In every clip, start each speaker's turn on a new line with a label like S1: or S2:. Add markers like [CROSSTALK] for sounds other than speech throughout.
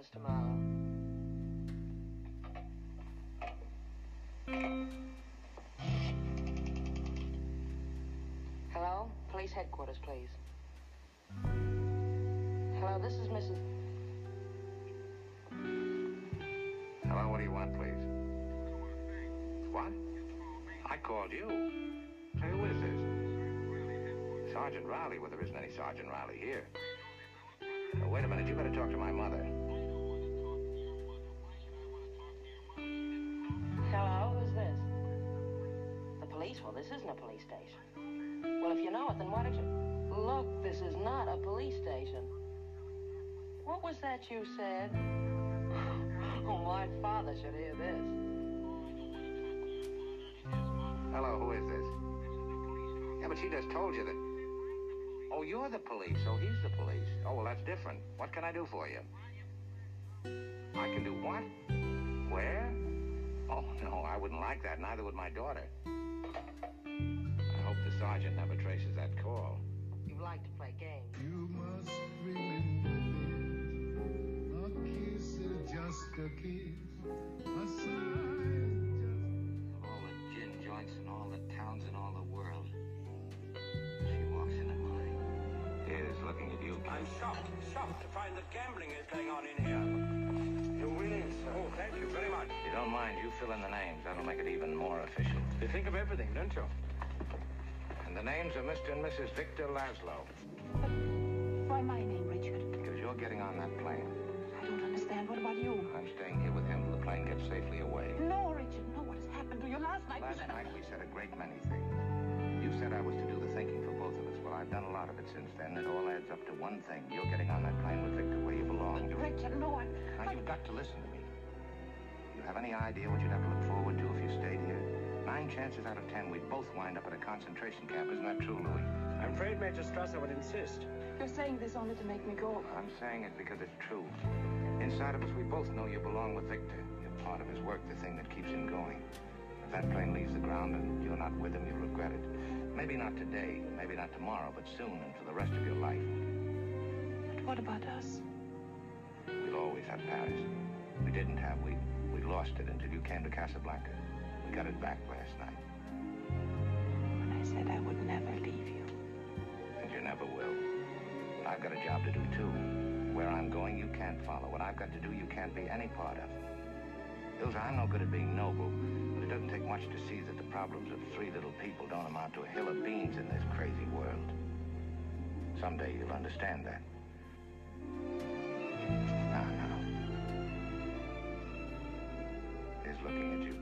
S1: I use your
S2: evening.
S1: phone, Mr. Marlowe? Hello? Police headquarters, please. Hello, this is Mrs.
S2: Hello, what do you want, please? What? I called you. Say, who is this? Sergeant Riley. Well, there isn't any Sergeant Riley here. Wait a minute. You better talk to my mother.
S1: Look, this is not a police station. What was that you said? [LAUGHS] Oh, my father should hear this.
S2: Hello, who is this? Yeah, but she just told you that. Oh, you're the police. Oh, he's the police. Oh, well, that's different. What can I do for you? I can do what? Where? Oh, [LAUGHS] no, I wouldn't like that. Neither would my daughter. I hope the sergeant never traces that call.
S1: You like to play games.
S3: You must remember this. A kiss is just a kiss. A sigh is just.
S2: All the gin joints in all the towns in all the world. She walks into mine. Here's looking at you.
S4: I'm shocked, shocked to find that gambling is going on in here.
S2: You're really, sir?
S4: Oh, thank you very much.
S2: If you don't mind, you fill in the names. That'll make it even more official.
S4: You think of everything, don't you?
S2: And the names are Mr. and Mrs. Victor Laszlo.
S5: Why my name, Richard?
S2: Because you're getting on that plane.
S5: I don't understand. What about you?
S2: I'm staying here with him till the plane gets safely away.
S5: No, Richard, no. What has happened to you last night?
S2: Last night we said a great many things. You said I was to do the thinking for both of us. Well, I've done a lot of it since then. It all adds up to one thing. You're getting on that plane with Victor where you belong.
S5: Richard, no, I'm...
S2: Now, you've got to listen to me. You have any idea what you'd have to look forward to if you stayed here? Nine chances out of ten we'd both wind up at a concentration camp. Isn't that true, Louis?
S4: I'm afraid Major Strasser would insist.
S5: You're saying this only to make me go.
S2: I'm saying it because it's true. Inside of us, we both know you belong with Victor. You're part of his work, the thing that keeps him going. If that plane leaves the ground and you're not with him, you'll regret it. Maybe not today, maybe not tomorrow, but soon and for the rest of your life.
S5: But what about us?
S2: We'll always have Paris. We didn't have. We we lost it until you came to Casablanca. Got it back last night,
S5: When I said I would never leave you.
S2: and you never will. But I've got a job to do too. Where I'm going, you can't follow. What I've got to do, you can't be any part of. Ilsa, I'm no good at being noble, but it doesn't take much to see that the problems of three little people don't amount to a hill of beans in this crazy world. Someday you'll understand that. Now, now. He's looking at you,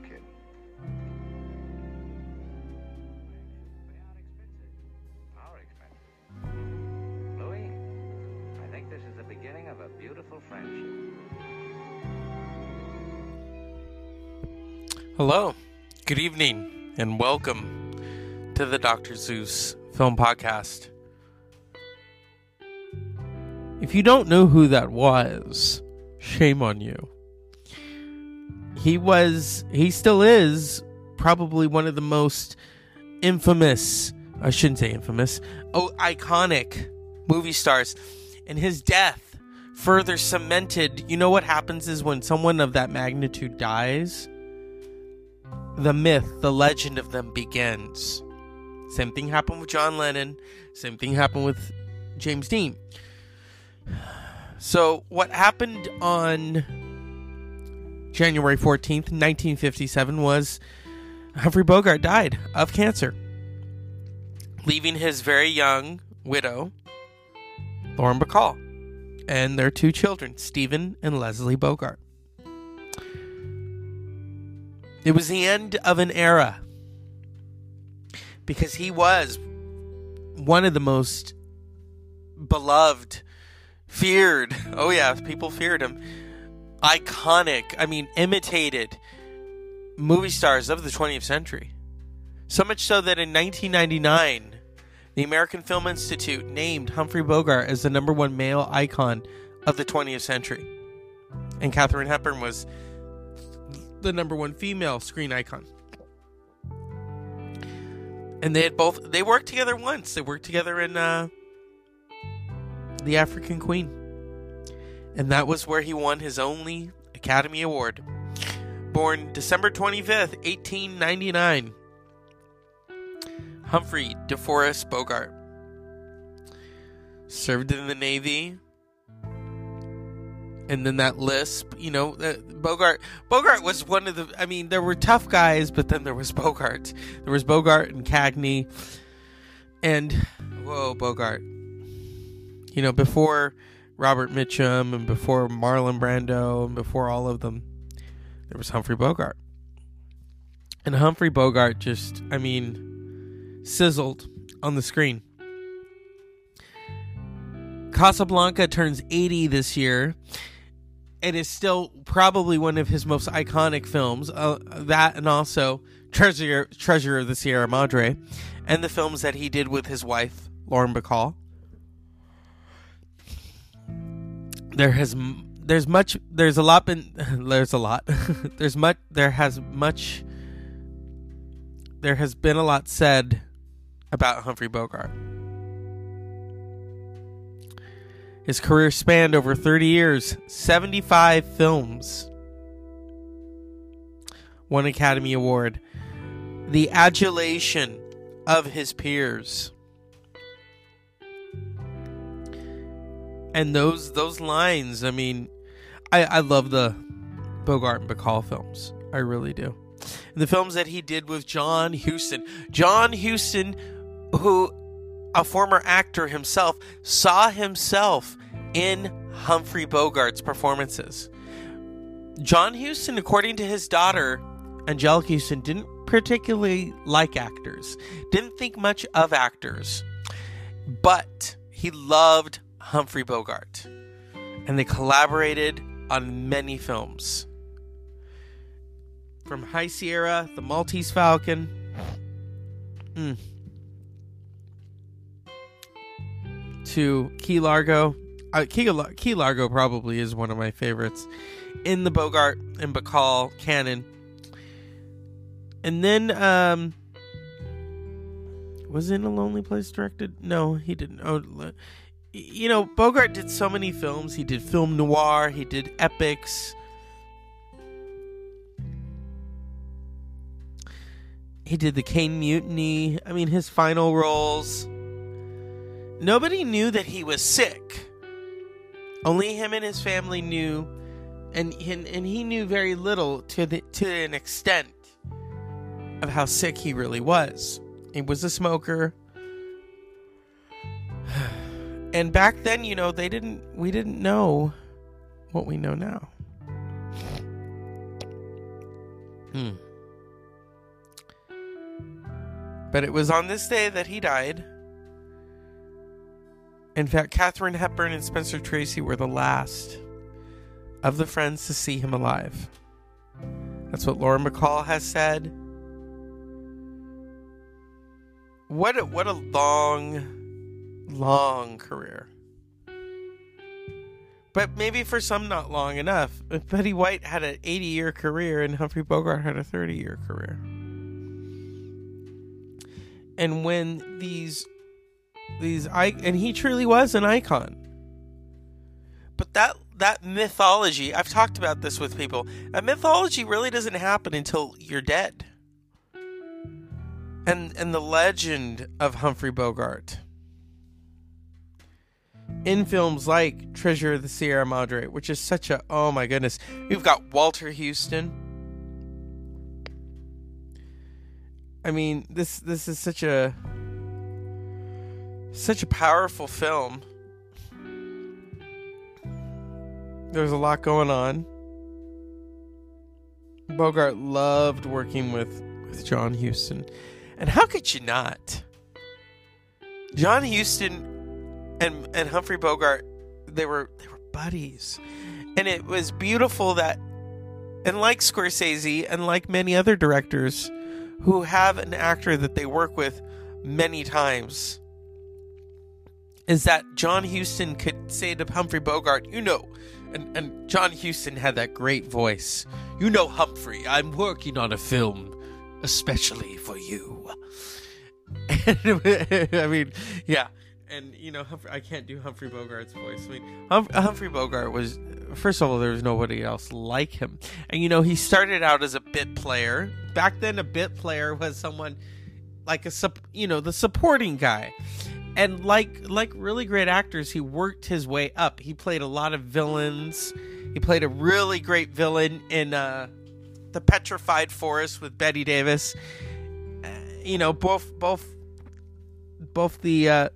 S6: Hello, good evening, and welcome to the Dr. Zeus Film Podcast. If you don't know who that was, shame on you. He was, he still is, probably one of the most infamous, I shouldn't say infamous, oh, iconic movie stars. And his death further cemented, you know what happens is when someone of that magnitude dies? The myth, the legend of them begins. Same thing happened with John Lennon. Same thing happened with James Dean. So, what happened on January 14th, 1957 was Humphrey Bogart died of cancer, leaving his very young widow, Lauren Bacall, and their two children, Stephen and Leslie Bogart. It was the end of an era because he was one of the most beloved, feared. Oh, yeah, people feared him. Iconic, I mean, imitated movie stars of the 20th century. So much so that in 1999, the American Film Institute named Humphrey Bogart as the number one male icon of the 20th century. And Katharine Hepburn was the number one female screen icon. And they had both they worked together once. They worked together in uh The African Queen. And that was where he won his only Academy Award. Born December 25th, 1899. Humphrey DeForest Bogart. Served in the Navy. And then that lisp, you know, uh, Bogart. Bogart was one of the. I mean, there were tough guys, but then there was Bogart. There was Bogart and Cagney, and whoa, Bogart. You know, before Robert Mitchum and before Marlon Brando and before all of them, there was Humphrey Bogart. And Humphrey Bogart just, I mean, sizzled on the screen. Casablanca turns 80 this year. It is still probably one of his most iconic films. Uh, that and also Treasure Treasure of the Sierra Madre, and the films that he did with his wife Lauren Bacall. There has there's much there's a lot been [LAUGHS] there's a lot [LAUGHS] there's much there has much there has been a lot said about Humphrey Bogart. His career spanned over 30 years, 75 films, one Academy Award, the adulation of his peers. And those those lines, I mean, I, I love the Bogart and Bacall films. I really do. And the films that he did with John Huston. John Huston, who a former actor himself, saw himself in Humphrey Bogart's performances. John Huston, according to his daughter, Anjelica Huston, didn't particularly like actors, didn't think much of actors, but he loved Humphrey Bogart. And they collaborated on many films. From High Sierra, The Maltese Falcon. Mm. To Key Largo. Uh, Key, Key Largo probably is one of my favorites in the Bogart and Bacall canon. And then, um, was in a lonely place directed? No, he didn't. Oh, you know, Bogart did so many films. He did film noir. He did epics. He did the Caine Mutiny. I mean, his final roles. Nobody knew that he was sick. Only him and his family knew, and and, and he knew very little to the to an extent of how sick he really was. He was a smoker. [SIGHS] And back then, you know, they didn't we didn't know what we know now. Hmm. But it was on this day that he died. In fact, Katharine Hepburn and Spencer Tracy were the last of the friends to see him alive. That's what Lauren Bacall has said. What a, what a long long career. But maybe for some not long enough. Betty White had an 80 year career and Humphrey Bogart had a 30 year career. And when these these I and he truly was an icon. But that that mythology, I've talked about this with people. That mythology really doesn't happen until you're dead. And and the legend of Humphrey Bogart in films like Treasure of the Sierra Madre, which is such a oh my goodness. We've got Walter Huston. I mean, this this is such a such a powerful film. There's a lot going on. Bogart loved working with with John Huston. And how could you not? John Huston and and Humphrey Bogart they were they were buddies. And it was beautiful that and like Scorsese and like many other directors who have an actor that they work with many times is that John Huston could say to Humphrey Bogart, you know, and, and John Huston had that great voice. You know, Humphrey, I'm working on a film especially for you. [LAUGHS] I mean, yeah, and you know Humphrey, I can't do Humphrey Bogart's voice. I mean, hum- Humphrey Bogart was first of all there was nobody else like him, and you know he started out as a bit player. Back then, a bit player was someone like a you know the supporting guy, and like like really great actors, he worked his way up. He played a lot of villains. He played a really great villain in uh, the Petrified Forest with Bette Davis. Uh, you know both both both the uh,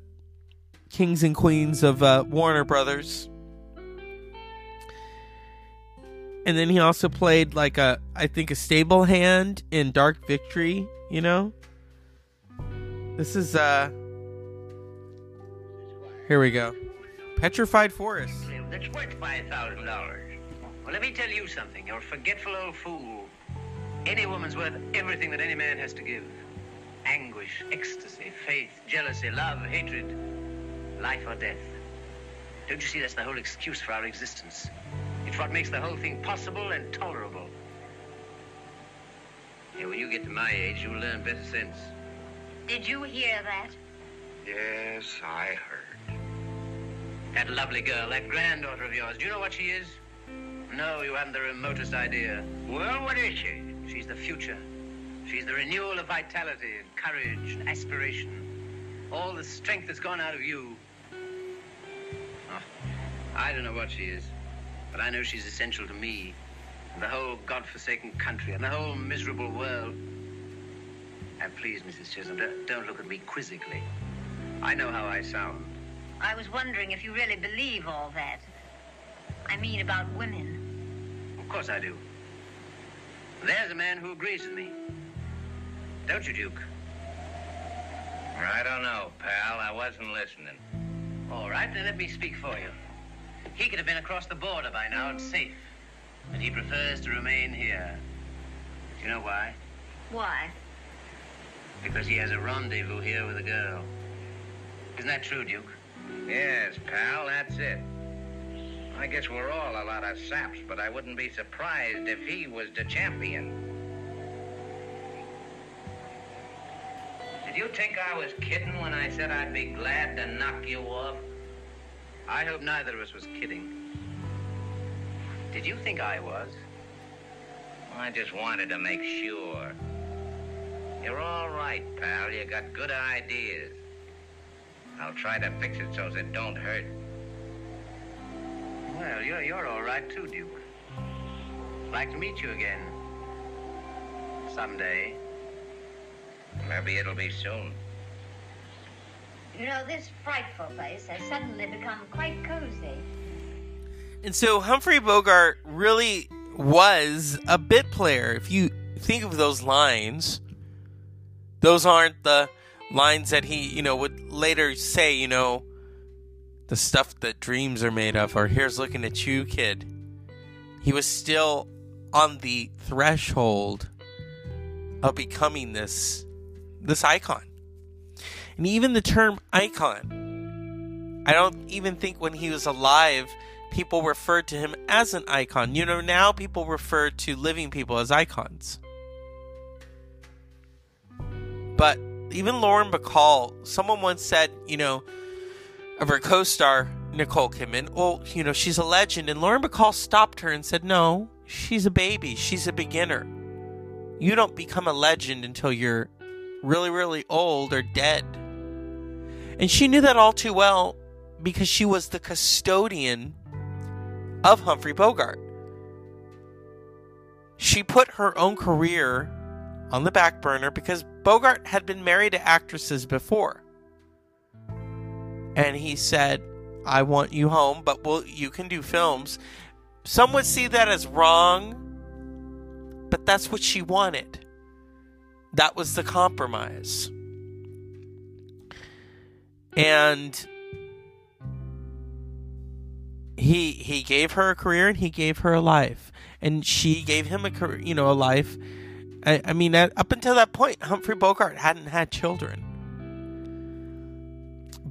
S6: kings and queens of uh, Warner Brothers. And then he also played like a, I think, a stable hand in Dark Victory. You know, this is uh. Here we go, Petrified Forest.
S7: That's worth five thousand dollars. Well, let me tell you something. You're a forgetful old fool. Any woman's worth everything that any man has to give. Anguish, ecstasy, faith, jealousy, love, hatred, life or death. Don't you see that's the whole excuse for our existence? It's what makes the whole thing possible and tolerable. Yeah, when you get to my age, you'll learn better sense.
S8: Did you hear that?
S7: Yes, I heard. That lovely girl, that granddaughter of yours, do you know what she is? No, you haven't the remotest idea. Well, what is she? She's the future. She's the renewal of vitality and courage and aspiration. All the strength that's gone out of you. Oh, I don't know what she is, but I know she's essential to me, and the whole godforsaken country, and the whole miserable world. And please, Mrs. Chisholm, don't, don't look at me quizzically. I know how I sound.
S8: I was wondering if you really believe all that. I mean about women.
S7: Of course I do. There's a man who agrees with me. Don't you, Duke?
S2: I don't know, pal. I wasn't listening.
S7: All right, then let me speak for you. He could have been across the border by now and safe. But he prefers to remain here. Do you know why?
S8: Why?
S7: Because he has a rendezvous here with a girl. Isn't that true, Duke?
S2: Yes, pal, that's it. I guess we're all a lot of saps, but I wouldn't be surprised if he was the champion.
S7: Did you think I was kidding when I said I'd be glad to knock you off? I hope neither of us was kidding. Did you think I was?
S2: I just wanted to make sure. You're all right, pal. You got good ideas. I'll try to fix it so it don't hurt.
S7: Well, you're, you're all right too, Duke. Like to meet you again. Someday.
S2: Maybe it'll be soon.
S8: You know, this frightful place has suddenly become quite cozy.
S6: And so Humphrey Bogart really was a bit player. If you think of those lines, those aren't the lines that he, you know, would later say, you know, the stuff that dreams are made of, or here's looking at you, kid. He was still on the threshold of becoming this this icon. And even the term icon, I don't even think when he was alive people referred to him as an icon. You know, now people refer to living people as icons. But even Lauren Bacall, someone once said, you know, of her co star, Nicole Kidman, well, you know, she's a legend. And Lauren Bacall stopped her and said, no, she's a baby. She's a beginner. You don't become a legend until you're really, really old or dead. And she knew that all too well because she was the custodian of Humphrey Bogart. She put her own career on the back burner because Bogart had been married to actresses before. And he said, I want you home, but well, you can do films. Some would see that as wrong, but that's what she wanted. That was the compromise. And he he gave her a career and he gave her a life and she gave him a career you know a life i, I mean at, up until that point humphrey bogart hadn't had children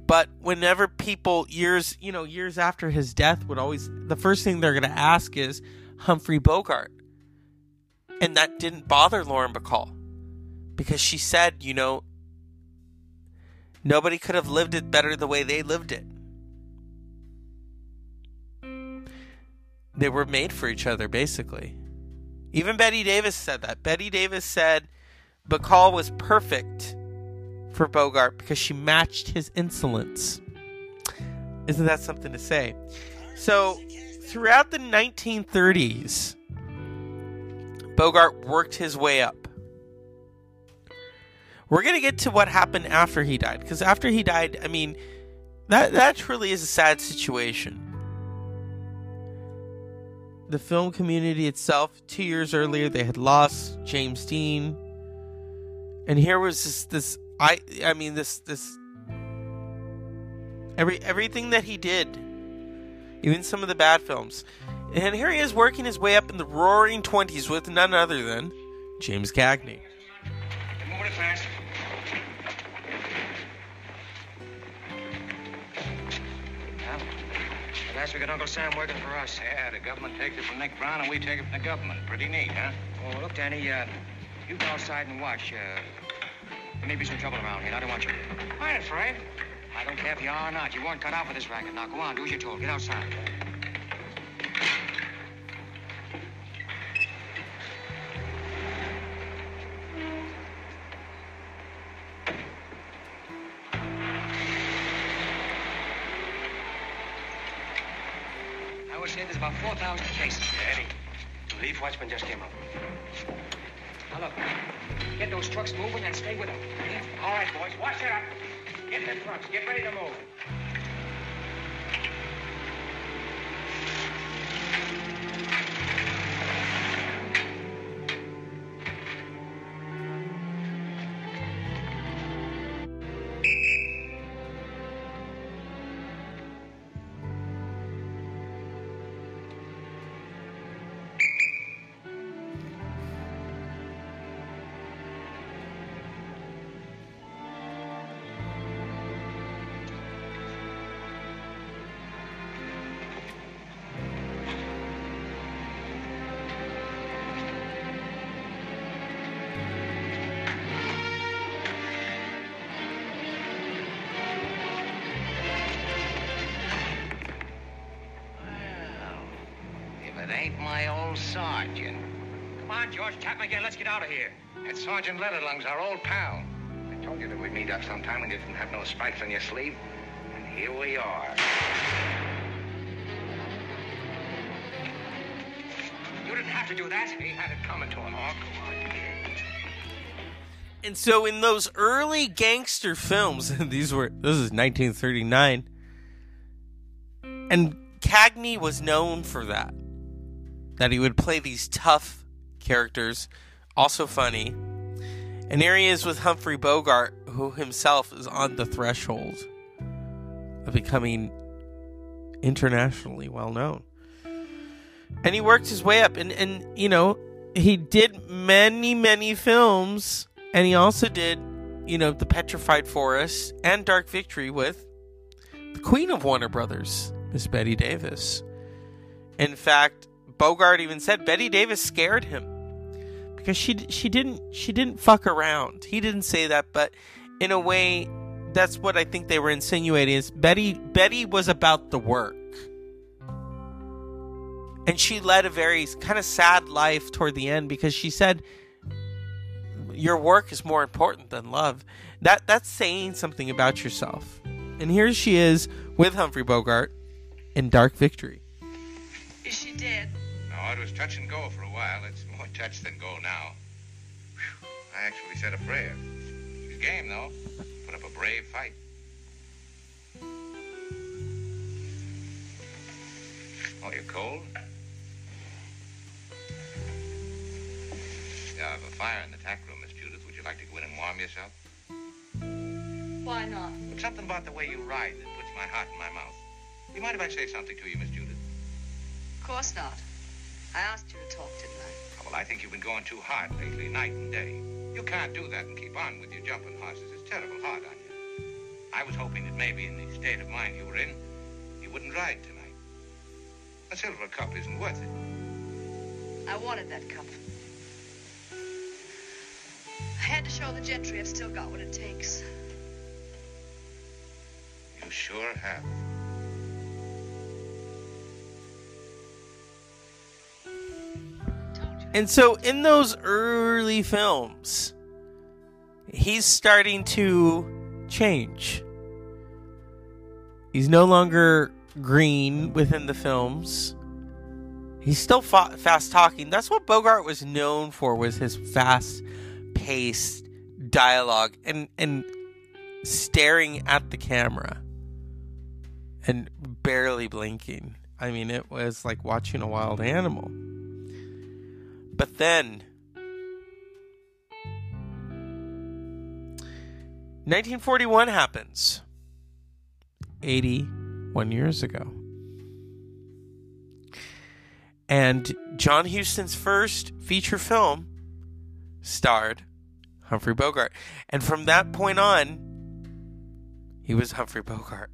S6: but whenever people years you know years after his death would always the first thing they're going to ask is humphrey bogart and that didn't bother lauren bacall because she said you know Nobody could have lived it better the way they lived it. They were made for each other, basically. Even Bette Davis said that. Bette Davis said Bacall was perfect for Bogart because she matched his insolence. Isn't that something to say? So, throughout the 1930s, Bogart worked his way up. We're going to get to what happened after he died because after he died, I mean, that that truly is a sad situation. The film community itself, 2 years earlier they had lost James Dean. And here was this this I I mean this this every everything that he did even some of the bad films. And here he is working his way up in the roaring 20s with none other than James Cagney.
S7: Last we got Uncle Sam working for us.
S2: Yeah, the government takes it from Nick Brown and we take it from the government. Pretty neat, huh?
S7: Oh, look, Danny, uh, you go outside and watch. Uh, there may be some trouble around here. I don't want you. I ain't afraid. I don't care if you are or not. You weren't cut out for this racket. Now, go on, do as you're told. Get outside. About 4,000 cases.
S4: Eddie, the relief watchman just came up.
S7: Now, look, get those trucks moving and stay with them.
S4: All right, boys, watch it up. Get the trucks. Get ready to move.
S2: My old sergeant.
S7: Come on, George. Tap me again. Let's get out of here.
S2: It's Sergeant Letterlungs, our old pal. I told you that we'd meet up sometime when you didn't have no spikes on your sleeve. And here we are.
S7: You didn't have to do that.
S2: He had it coming to him. Oh.
S6: And so in those early gangster films, [LAUGHS] these were this is 1939. And Cagney was known for that. That he would play these tough characters, also funny. And here he is with Humphrey Bogart, who himself is on the threshold of becoming internationally well known. And he worked his way up and, and you know, he did many, many films and he also did, you know, The Petrified Forest and Dark Victory with the Queen of Warner Brothers, Miss Bette Davis. In fact, Bogart even said Bette Davis scared him because she she didn't she didn't fuck around. He didn't say that, but in a way, that's what I think they were insinuating. Is Betty Betty was about the work, and she led a very kind of sad life toward the end because she said your work is more important than love. That that's saying something about yourself. And here she is with Humphrey Bogart in Dark Victory.
S5: She dead?
S2: No, it was touch and go for a while. It's more touch than go now. Whew. I actually said a prayer. She's game, though. Put up a brave fight. Oh, you're cold? Yeah, I have a fire in the tack room, Miss Judith. Would you like to go in and warm yourself?
S5: Why not?
S2: But something about the way you ride that puts my heart in my mouth. You mind if I say something to you, Miss Judith?
S5: Of course not. I asked you to talk, didn't I?
S2: Oh, well, I think you've been going too hard lately, night and day. You can't do that and keep on with your jumping horses. It's terrible hard on you. I was hoping that maybe in the state of mind you were in, you wouldn't ride tonight. A silver cup isn't worth it.
S5: I wanted that cup. I had to show the gentry I've still got what it takes.
S7: You sure have.
S6: And so in those early films, he's starting to change. He's no longer green within the films. He's still fa- fast talking. That's what Bogart was known for was his fast paced dialogue and and staring at the camera and barely blinking. I mean, it was like watching a wild animal. But then 1941 happens. 81 years ago. And John Huston's first feature film starred Humphrey Bogart. And from that point on, he was Humphrey Bogart.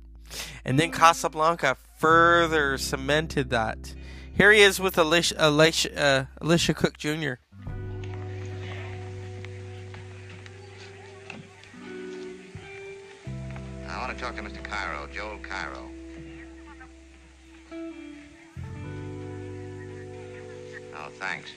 S6: And then Casablanca further cemented that. Here he is with Alicia, Alicia, uh, Elisha Cook Jr.
S2: I want to talk to Mr. Cairo, Joel Cairo. Oh, thanks.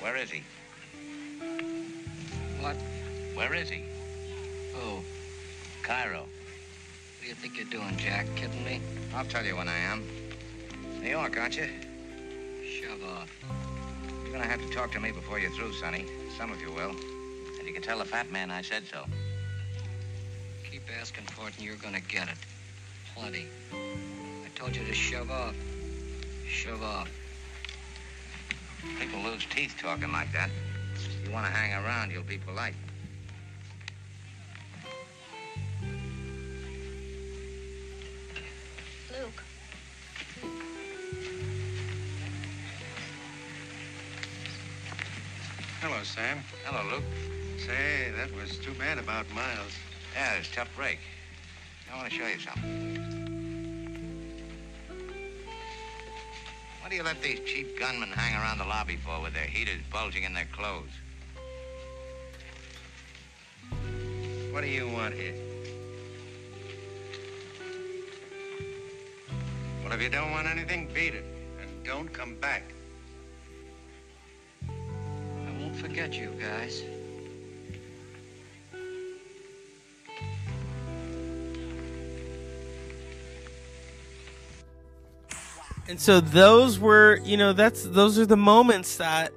S2: Where is he?
S7: What?
S2: Where is he?
S7: Oh,
S2: Cairo.
S7: what do you think you're doing, Jack? Kidding me?
S2: I'll tell you when I am. New York, aren't you?
S7: Shove off.
S2: You're gonna have to talk to me before you're through, Sonny. Some of you will. And you can tell the fat man I said so.
S7: Keep asking for it and you're gonna get it. Plenty. I told you to shove off. Shove off.
S2: People lose teeth talking like that. If you want to hang around, you'll be polite.
S8: Luke.
S9: Hello, Sam.
S2: Hello, Luke.
S9: Say, that was too bad about Miles.
S2: Yeah, it's a tough break. I want to show you something. What do you let these cheap gunmen hang around the lobby for with their heaters bulging in their clothes?
S9: What do you want here? Well, if you don't want anything, beat it. And don't come back.
S7: I won't forget you guys.
S6: And so those were, you know, that's those are the moments that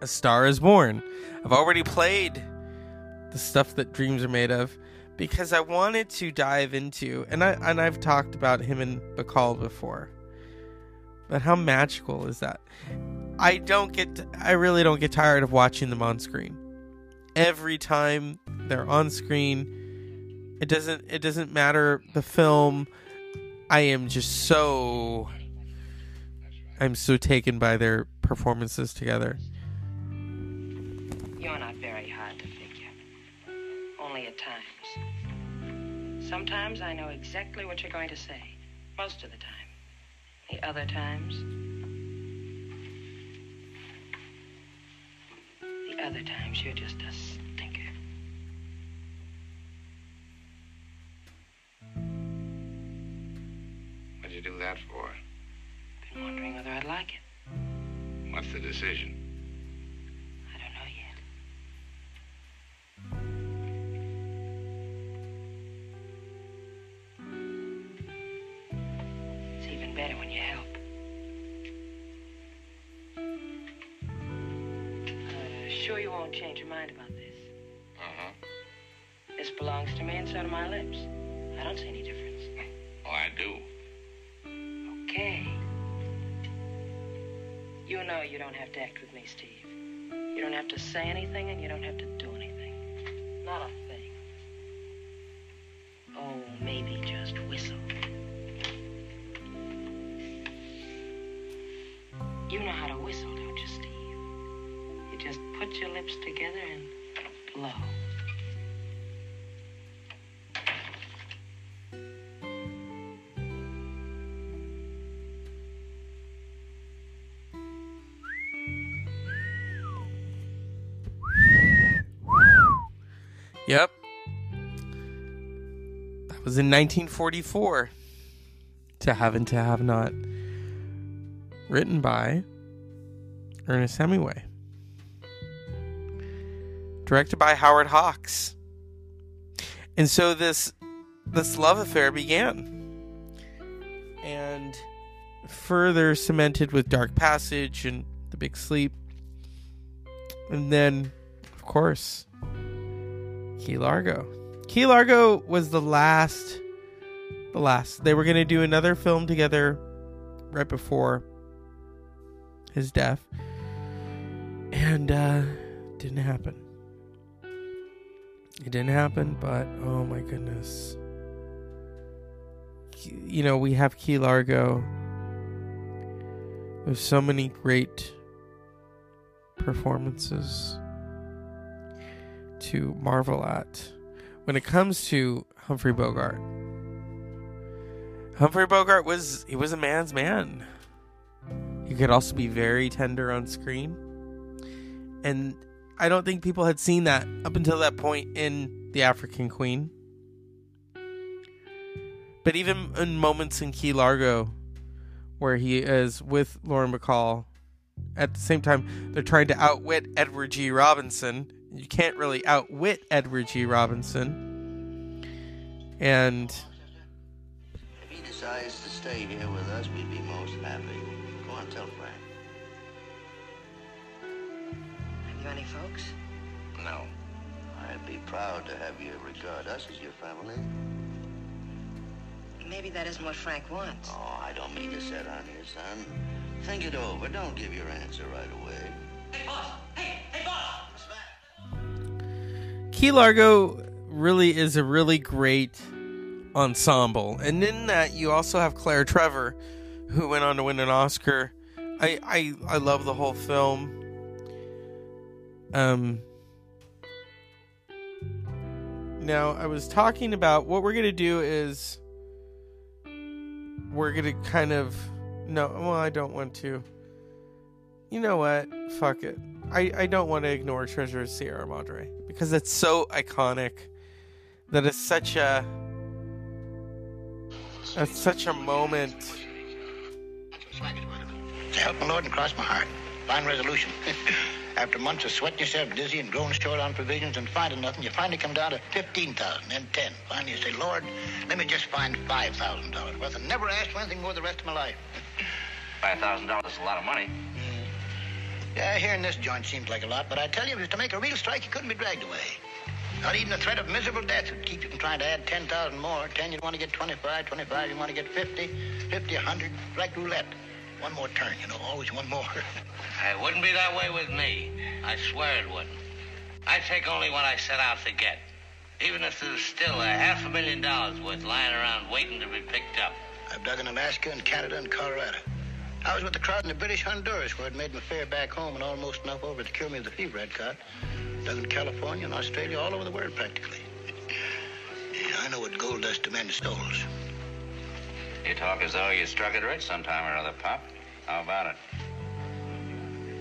S6: a star is born. I've already played the stuff that dreams are made of because I wanted to dive into and I and I've talked about him and Bacall before. But how magical is that? I don't get I really don't get tired of watching them on screen. Every time they're on screen, it doesn't it doesn't matter the film. I am just so I'm so taken by their performances together.
S1: Sometimes I know exactly what you're going to say. Most of the time. The other times. The other times you're just a stinker.
S2: What'd you do that for?
S1: Been wondering whether I'd like it.
S2: What's the decision?
S1: Belongs to me and so do my lips. I don't see any difference.
S2: Oh, I do.
S1: Okay. You know you don't have to act with me, Steve. You don't have to say anything and you don't have to do anything. Not
S6: was in 1944. To Have and to Have Not. Written by Ernest Hemingway. Directed by Howard Hawks. And so this this love affair began. And further cemented with Dark Passage and The Big Sleep. And then, of course, Key Largo. Key Largo was the last the last. They were going to do another film together right before his death. And uh didn't happen. It didn't happen, but oh my goodness. You know, we have Key Largo. There's so many great performances to marvel at. When it comes to Humphrey Bogart, Humphrey Bogart was he was a man's man. He could also be very tender on screen. And I don't think people had seen that up until that point in The African Queen. But even in moments in Key Largo, where he is with Lauren Bacall, at the same time, they're trying to outwit Edward G. Robinson. You can't really outwit Edward G. Robinson. And.
S10: If he decides to stay here with us, we'd be most happy. Go on, tell Frank.
S1: Have you any folks?
S10: No. I'd be proud to have you regard us as your family.
S1: Maybe that isn't what Frank wants.
S10: Oh, I don't mean to set on you, son. Think it over. Don't give your answer right away.
S4: Hey, boss!
S6: Key Largo really is a really great ensemble. And in that, you also have Claire Trevor, who went on to win an Oscar. I, I, I love the whole film. Um, now, I was talking about what we're going to do is we're going to kind of. No, well, I don't want to. You know what? Fuck it. I, I don't want to ignore Treasure of Sierra Madre because it's so iconic that it's such a it's such a moment.
S11: To help my Lord and cross my heart. Fine resolution. [LAUGHS] After months of sweating yourself dizzy and growing short on provisions and finding nothing, you finally come down to 15000 then 10 Finally, you say, Lord, let me just find $5,000 worth and never ask for anything more the rest of my life.
S7: $5,000 is a lot of money.
S11: Yeah, here in this joint seems like a lot, but I tell you, if it was to make a real strike, you couldn't be dragged away. Not even the threat of miserable death would keep you from trying to add 10,000 more. 10, you'd want to get 25, 25, you want to get 50, 50, 100, like roulette. One more turn, you know, always one more. [LAUGHS]
S7: It wouldn't be that way with me. I swear it wouldn't. I take only what I set out to get. Even if there's still a half a million dollars worth lying around waiting to be picked up.
S11: I've dug in Alaska and Canada and Colorado. I was with the crowd in the British Honduras where it made me fare back home and almost enough over to cure me of the fever I'd caught. Dug in California and Australia, all over the world practically. Yeah, I know what gold does to men's souls.
S7: You talk as though you struck it rich sometime or other, Pop. How about it?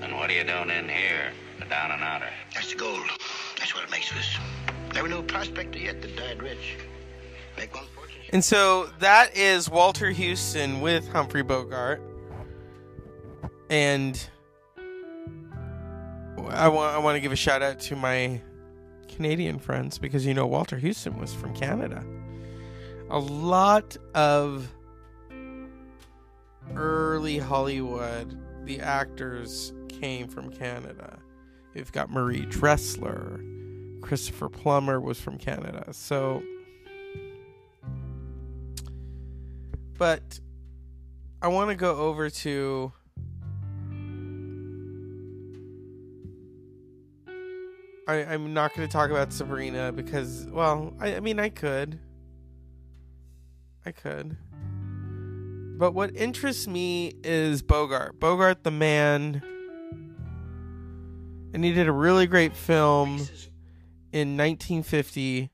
S7: And what are you doing in here, the down and outer?
S11: That's the gold. That's what it makes us. Never knew a prospector yet that died rich. Make one fortune.
S6: And so that is Walter Huston with Humphrey Bogart. And I want I want to give a shout out to my Canadian friends because you know Walter Huston was from Canada. A lot of early Hollywood, the actors came from Canada. You've got Marie Dressler, Christopher Plummer was from Canada. So but I want to go over to I, I'm not going to talk about Sabrina because, well, I, I mean, I could. I could. But what interests me is Bogart. Bogart, the man. And he did a really great film in 1950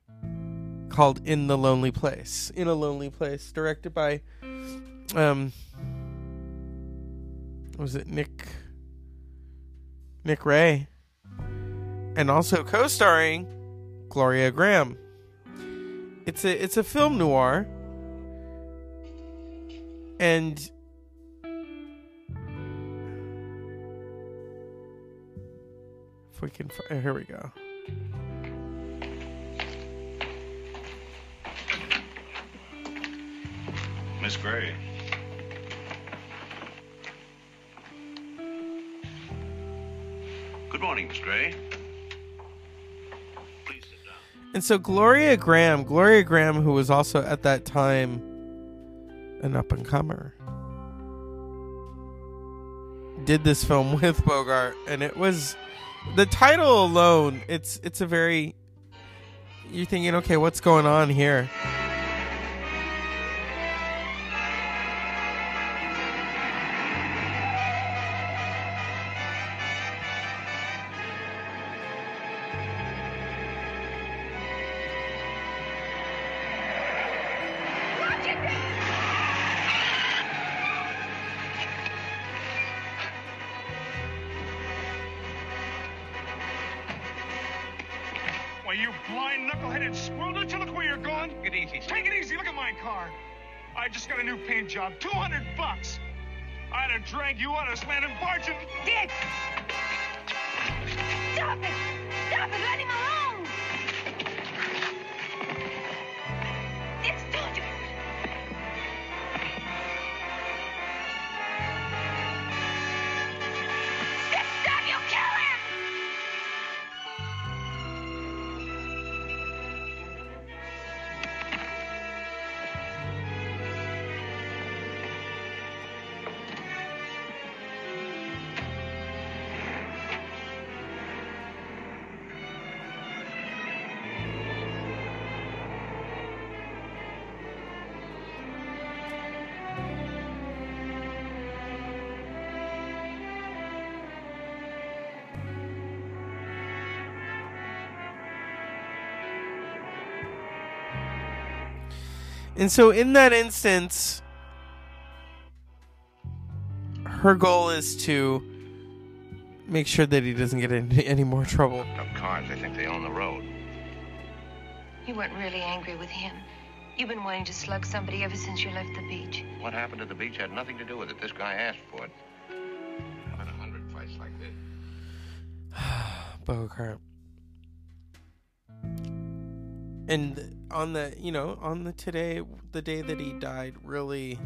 S6: called In the Lonely Place. In a Lonely Place, directed by, um, was it Nick? Nick Ray and also co-starring Gloria Grahame. It's a it's a film noir, and if we can, fi- here we go.
S12: Miss Gray. Good morning, Miss Gray.
S6: And so Gloria Grahame, Gloria Grahame, who was also at that time an up and comer, did this film [LAUGHS] with Bogart, and it was the title alone. It's it's a very you're thinking, okay, what's going on here?
S13: Why, you blind, knuckleheaded squirrel, don't you look where you're going? Take it easy. Take it easy. Look at my car. I just got a new paint job. 200 bucks. I'd have dragged you out of this land and barged you.
S14: Dick! Stop it! Stop it! Let him alone!
S6: And so in that instance, her goal is to make sure that he doesn't get into any more trouble.
S15: Of cars, they think they own the road.
S16: You weren't really angry with him. You've been wanting to slug somebody ever since you left the beach.
S15: What happened at the beach had nothing to do with it. This guy asked for it. I've had a hundred fights like this. [SIGHS]
S6: Bogart. And on the, you know, on the today, the day that he mm. died, really,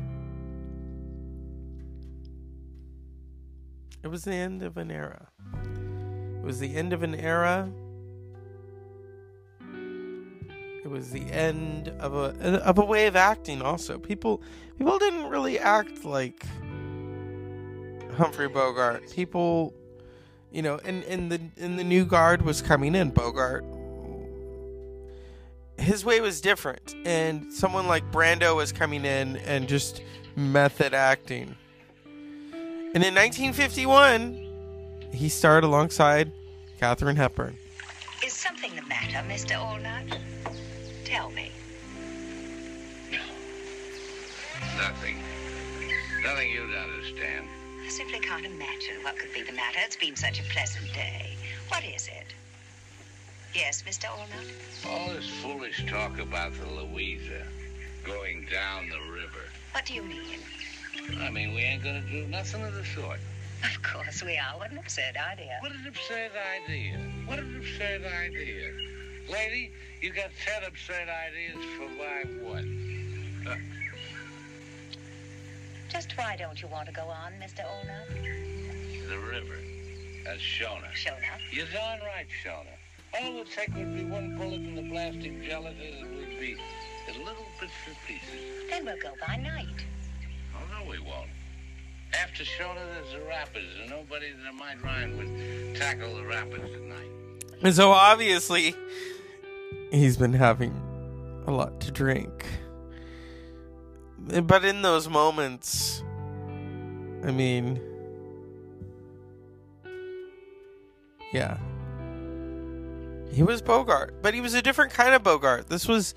S6: it was the end of an era. It was the end of an era. It was the end of a of a way of acting. Also, people people didn't really act like Humphrey Bogart. People, you know, and and the and the new guard was coming in. Bogart his way was different and someone like brando was coming in and just method acting and in 1951 he starred alongside Katharine Hepburn
S14: Is something the matter, Mr. Allnutt? Tell me.
S15: Nothing. Nothing you'd understand.
S14: I simply can't imagine what could be the matter. It's been such a pleasant day. What is it? Yes, Mr. Allnutt?
S15: All this foolish talk about the Louisa going down the river.
S14: What do you mean?
S15: I mean, we ain't gonna do nothing of the sort.
S14: Of course we are. What an absurd idea.
S15: What an absurd idea. What an absurd idea. Lady, you got ten absurd ideas for my one.
S14: Just why don't you want to go on, Mr. Allnutt?
S15: the river. That's Shona.
S14: Shona?
S15: You're darn right, Shona. All it would take would be one bullet in the blasting gelatin and we'd be in little bits and pieces.
S14: Then we'll go by night.
S15: Oh, no, we won't. After Shona, there's the rapids, and nobody that might rhyme would tackle the rapids at night.
S6: and so obviously he's been having a lot to drink but in those moments i mean yeah he was bogart but he was a different kind of bogart. This was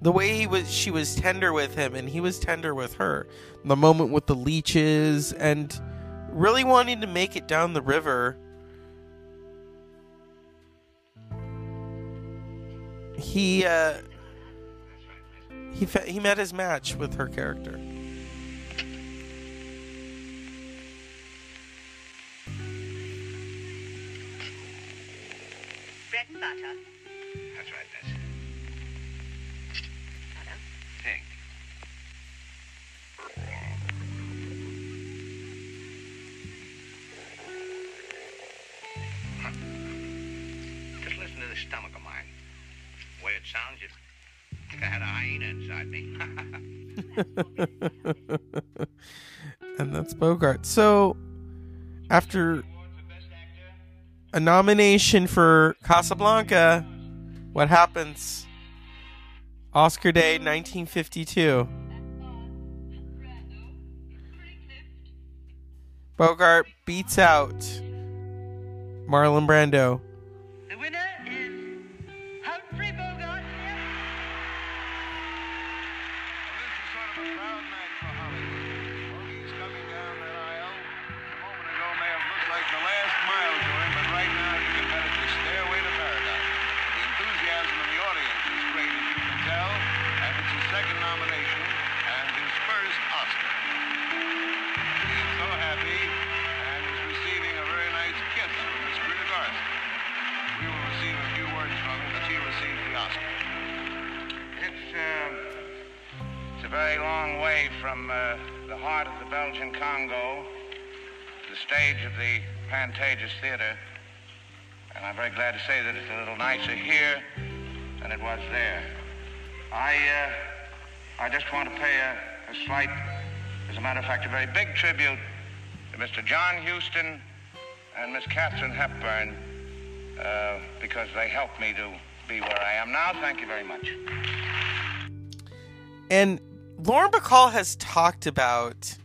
S6: the way he was she was tender with him and he was tender with her. The moment with the leeches and really wanting to make it down the river. He uh, he fe- he met his match with her character.
S8: Butter.
S7: That's right, Bess. Pink. Just listen to this stomach of mine. The way it sounds, you think I had a hyena inside me. [LAUGHS] [LAUGHS]
S6: and that's Bogart. So, after a nomination for Casablanca, what happens? Oscar Day 1952. Bogart beats out Marlon Brando.
S17: Very
S7: long way from uh, the heart of the Belgian Congo the stage of the Pantages Theater. And I'm very glad to say that it's a little nicer here than it was there. I, uh, I just want to pay a, a slight, as a matter of fact, a very big tribute to Mr. John Huston and Miss Katharine Hepburn uh, because they helped me to be where I am now. Thank you very much.
S6: And Lauren Bacall has talked about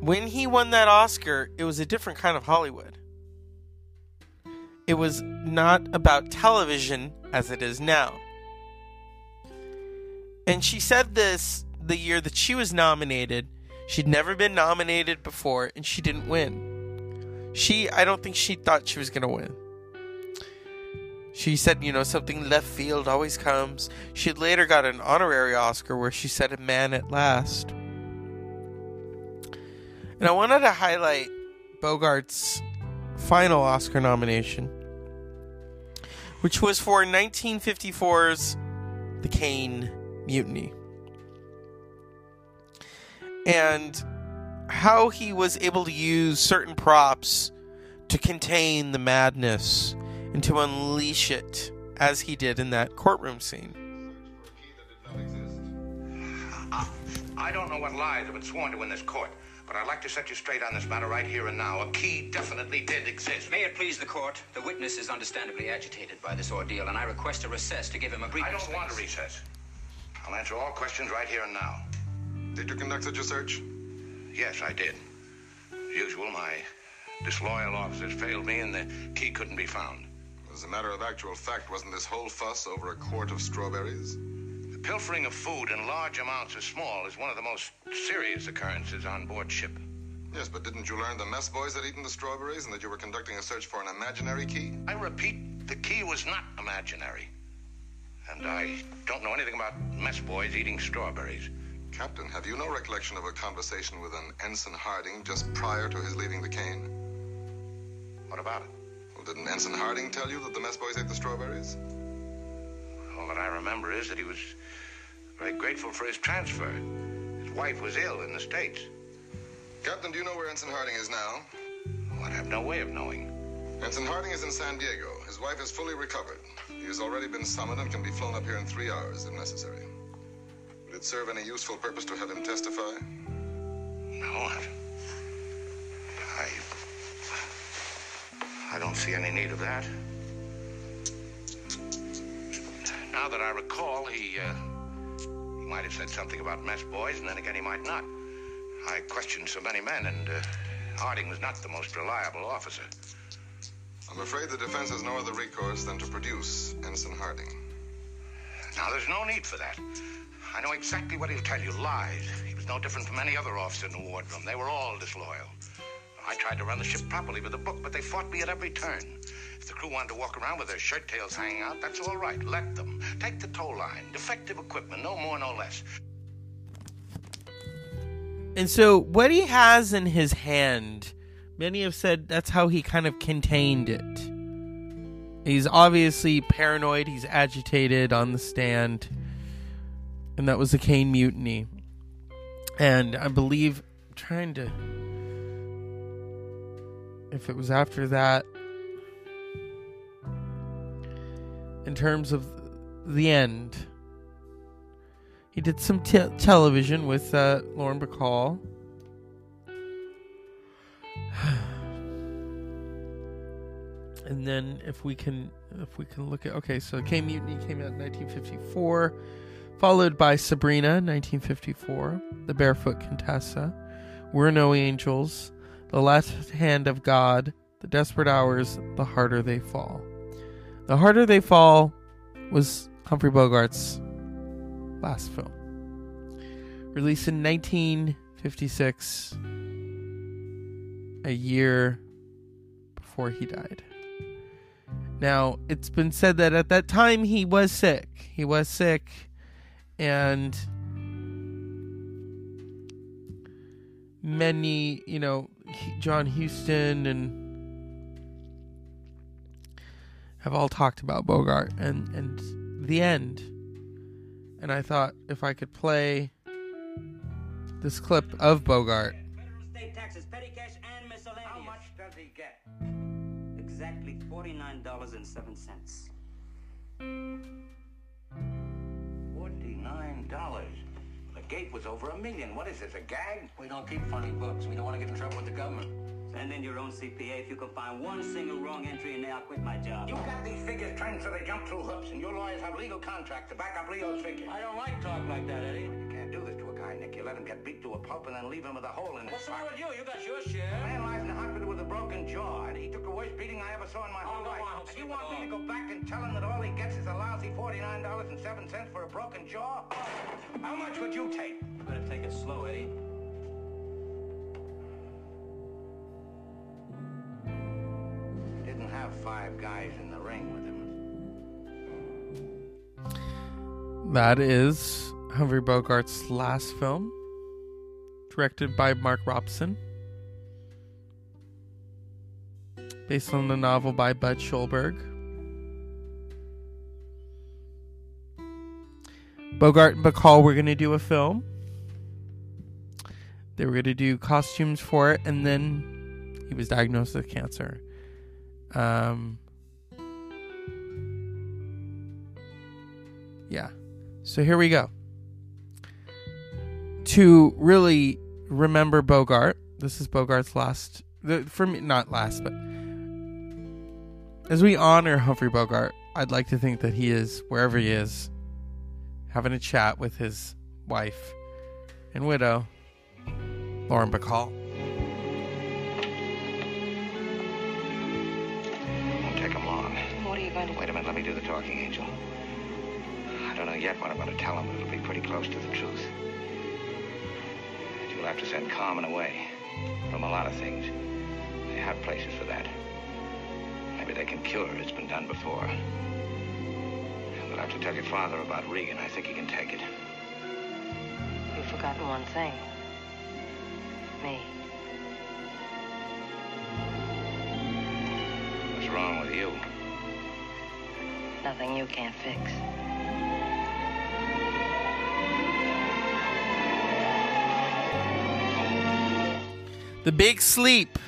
S6: when he won that Oscar, it was a different kind of Hollywood. It was not about television as it is now. And she said this the year that she was nominated. She'd never been nominated before and she didn't win. She, I don't think she thought she was going to win. She said, you know, something left field always comes. She later got an honorary Oscar where she said, a man at last. And I wanted to highlight Bogart's final Oscar nomination, which was for 1954's The Caine Mutiny. And how he was able to use certain props to contain the madness and to unleash it as he did in that courtroom scene.
S2: Uh, I don't know what lies have been sworn to in this court, but I'd like to set you straight on this matter right here and now. A key definitely did exist.
S18: May it please the court, the witness is understandably agitated by this ordeal, and I request a recess to give him a brief
S2: I don't want a recess. I'll answer all questions right here and now.
S19: Did you conduct such a search?
S2: Yes, I did. As usual, my disloyal officers failed me and the key couldn't be found.
S19: As a matter of actual fact, wasn't this whole fuss over a quart of strawberries?
S2: The pilfering of food in large amounts or small is one of the most serious occurrences on board ship.
S19: Yes, but didn't you learn the mess boys had eaten the strawberries and that you were conducting a search for an imaginary key?
S2: I repeat, the key was not imaginary. And I don't know anything about mess boys eating strawberries.
S19: Captain, have you no recollection of a conversation with an Ensign Harding just prior to his leaving the Caine?
S2: What about it?
S19: Didn't Ensign Harding tell you that the mess boys ate the strawberries?
S2: All that I remember is that he was very grateful for his transfer. His wife was ill in the States.
S19: Captain, do you know where Ensign Harding is now?
S2: Oh, well, I have no way of knowing.
S19: Ensign Harding is in San Diego. His wife is fully recovered. He has already been summoned and can be flown up here in three hours if necessary. Would it serve any useful purpose to have him testify?
S2: No, I, I, I don't see any need of that. Now that I recall, he, uh, he might have said something about mess boys, and then again he might not. I questioned so many men, and uh, Harding was not the most reliable officer.
S19: I'm afraid the defense has no other recourse than to produce Ensign Harding.
S2: Now, there's no need for that. I know exactly what he'll tell you. Lies. He was no different from any other officer in the wardroom. They were all disloyal. I tried to run the ship properly with a book, but they fought me at every turn.
S9: If the crew wanted to walk around with their shirt tails hanging out, that's all right. Let them. Take the tow line. Defective equipment, no more, no less.
S6: And so, what he has in his hand, many have said that's how he kind of contained it. He's obviously paranoid, he's agitated on the stand, and that was the Caine Mutiny. And I believe, trying to. If it was after that, in terms of the end, he did some te- television with uh, Lauren Bacall. [SIGHS] and then if we can if we can look at okay, so K Mutiny came out in 1954, followed by Sabrina 1954, The Barefoot Contessa, We're No Angels, The Left Hand of God, The Desperate Hours, The Harder They Fall. The Harder They Fall was Humphrey Bogart's last film. Released in 1956, a year before he died. Now, it's been said that at that time he was sick. He was sick, and many, you know, John Huston and have all talked about Bogart and and the end. And I thought if I could play this clip of Bogart.
S18: State taxes, petty cash, and miscellaneous. How much does he get? Exactly forty-nine dollars and seven cents.
S9: Forty-nine dollars. Gate was over a million. What is this, a gag?
S18: We don't keep funny books. We don't want to get in trouble with the government. Send in your own CPA. If you can find one single wrong entry in there, I'll quit my job.
S9: You got these figures trained so they jump through hoops, and your lawyers have legal contracts to back up Leo's figures.
S18: I don't like talk like that, Eddie.
S9: You can't do this guy, Nick. You let him get beat to a pulp and then leave him with a hole in his
S18: What's the matter
S9: socket.
S18: with you? You got your share.
S9: A man lies in the hospital with a broken jaw, and he took the worst beating I ever saw in my
S18: Oh,
S9: whole life.
S18: on,
S9: and you want me
S18: off.
S9: to go back and tell him that all he gets is a lousy forty-nine dollars and seven cents for a broken jaw? How much would you take?
S18: You better take it slow, Eddie.
S9: Didn't have five guys in the ring with him.
S6: That is Humphrey Bogart's last film, directed by Mark Robson, based on the novel by Budd Schulberg. Bogart and Bacall were going to do a film. They were going to do costumes for it, and then he was diagnosed with cancer. Um, yeah. So here we go. To really remember Bogart, this is Bogart's last, for me, not last, but as we honor Humphrey Bogart, I'd like to think that he is, wherever he is, having a chat with his wife and widow, Lauren Bacall.
S2: Won't take him long.
S1: What are you going to
S2: Wait a minute, let me do the talking, Angel. I don't know yet what I'm going to tell him, but it'll be pretty close to the truth. You'll have to send Carmen away from a lot of things. They have places for that. Maybe they can cure her. It's been done before. We'll have to tell your father about Regan. I think he can take it.
S1: You've forgotten one thing. Me.
S2: What's wrong with you?
S1: Nothing you can't fix.
S6: The Big Sleep,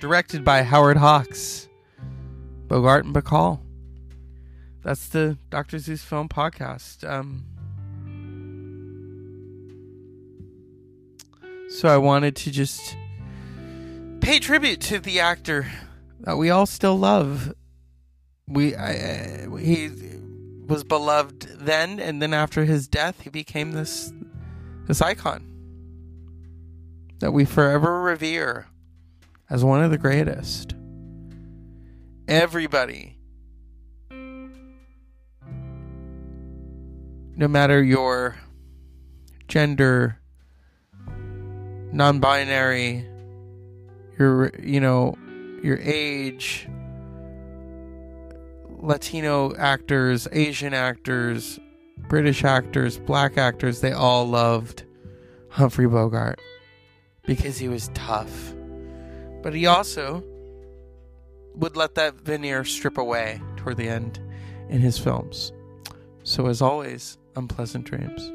S6: directed by Howard Hawks. Bogart and Bacall. That's the Dr. Zeus Film Podcast. Um, so I wanted to just pay tribute to the actor that we all still love. We I, he was beloved then, and then after his death, he became this this icon that we forever revere as one of the greatest. Everybody, no matter your gender, non binary, your, you know, your age, Latino actors, Asian actors, British actors, black actors, they all loved Humphrey Bogart because he was tough. But he also would let that veneer strip away toward the end in his films. So, as always, unpleasant dreams.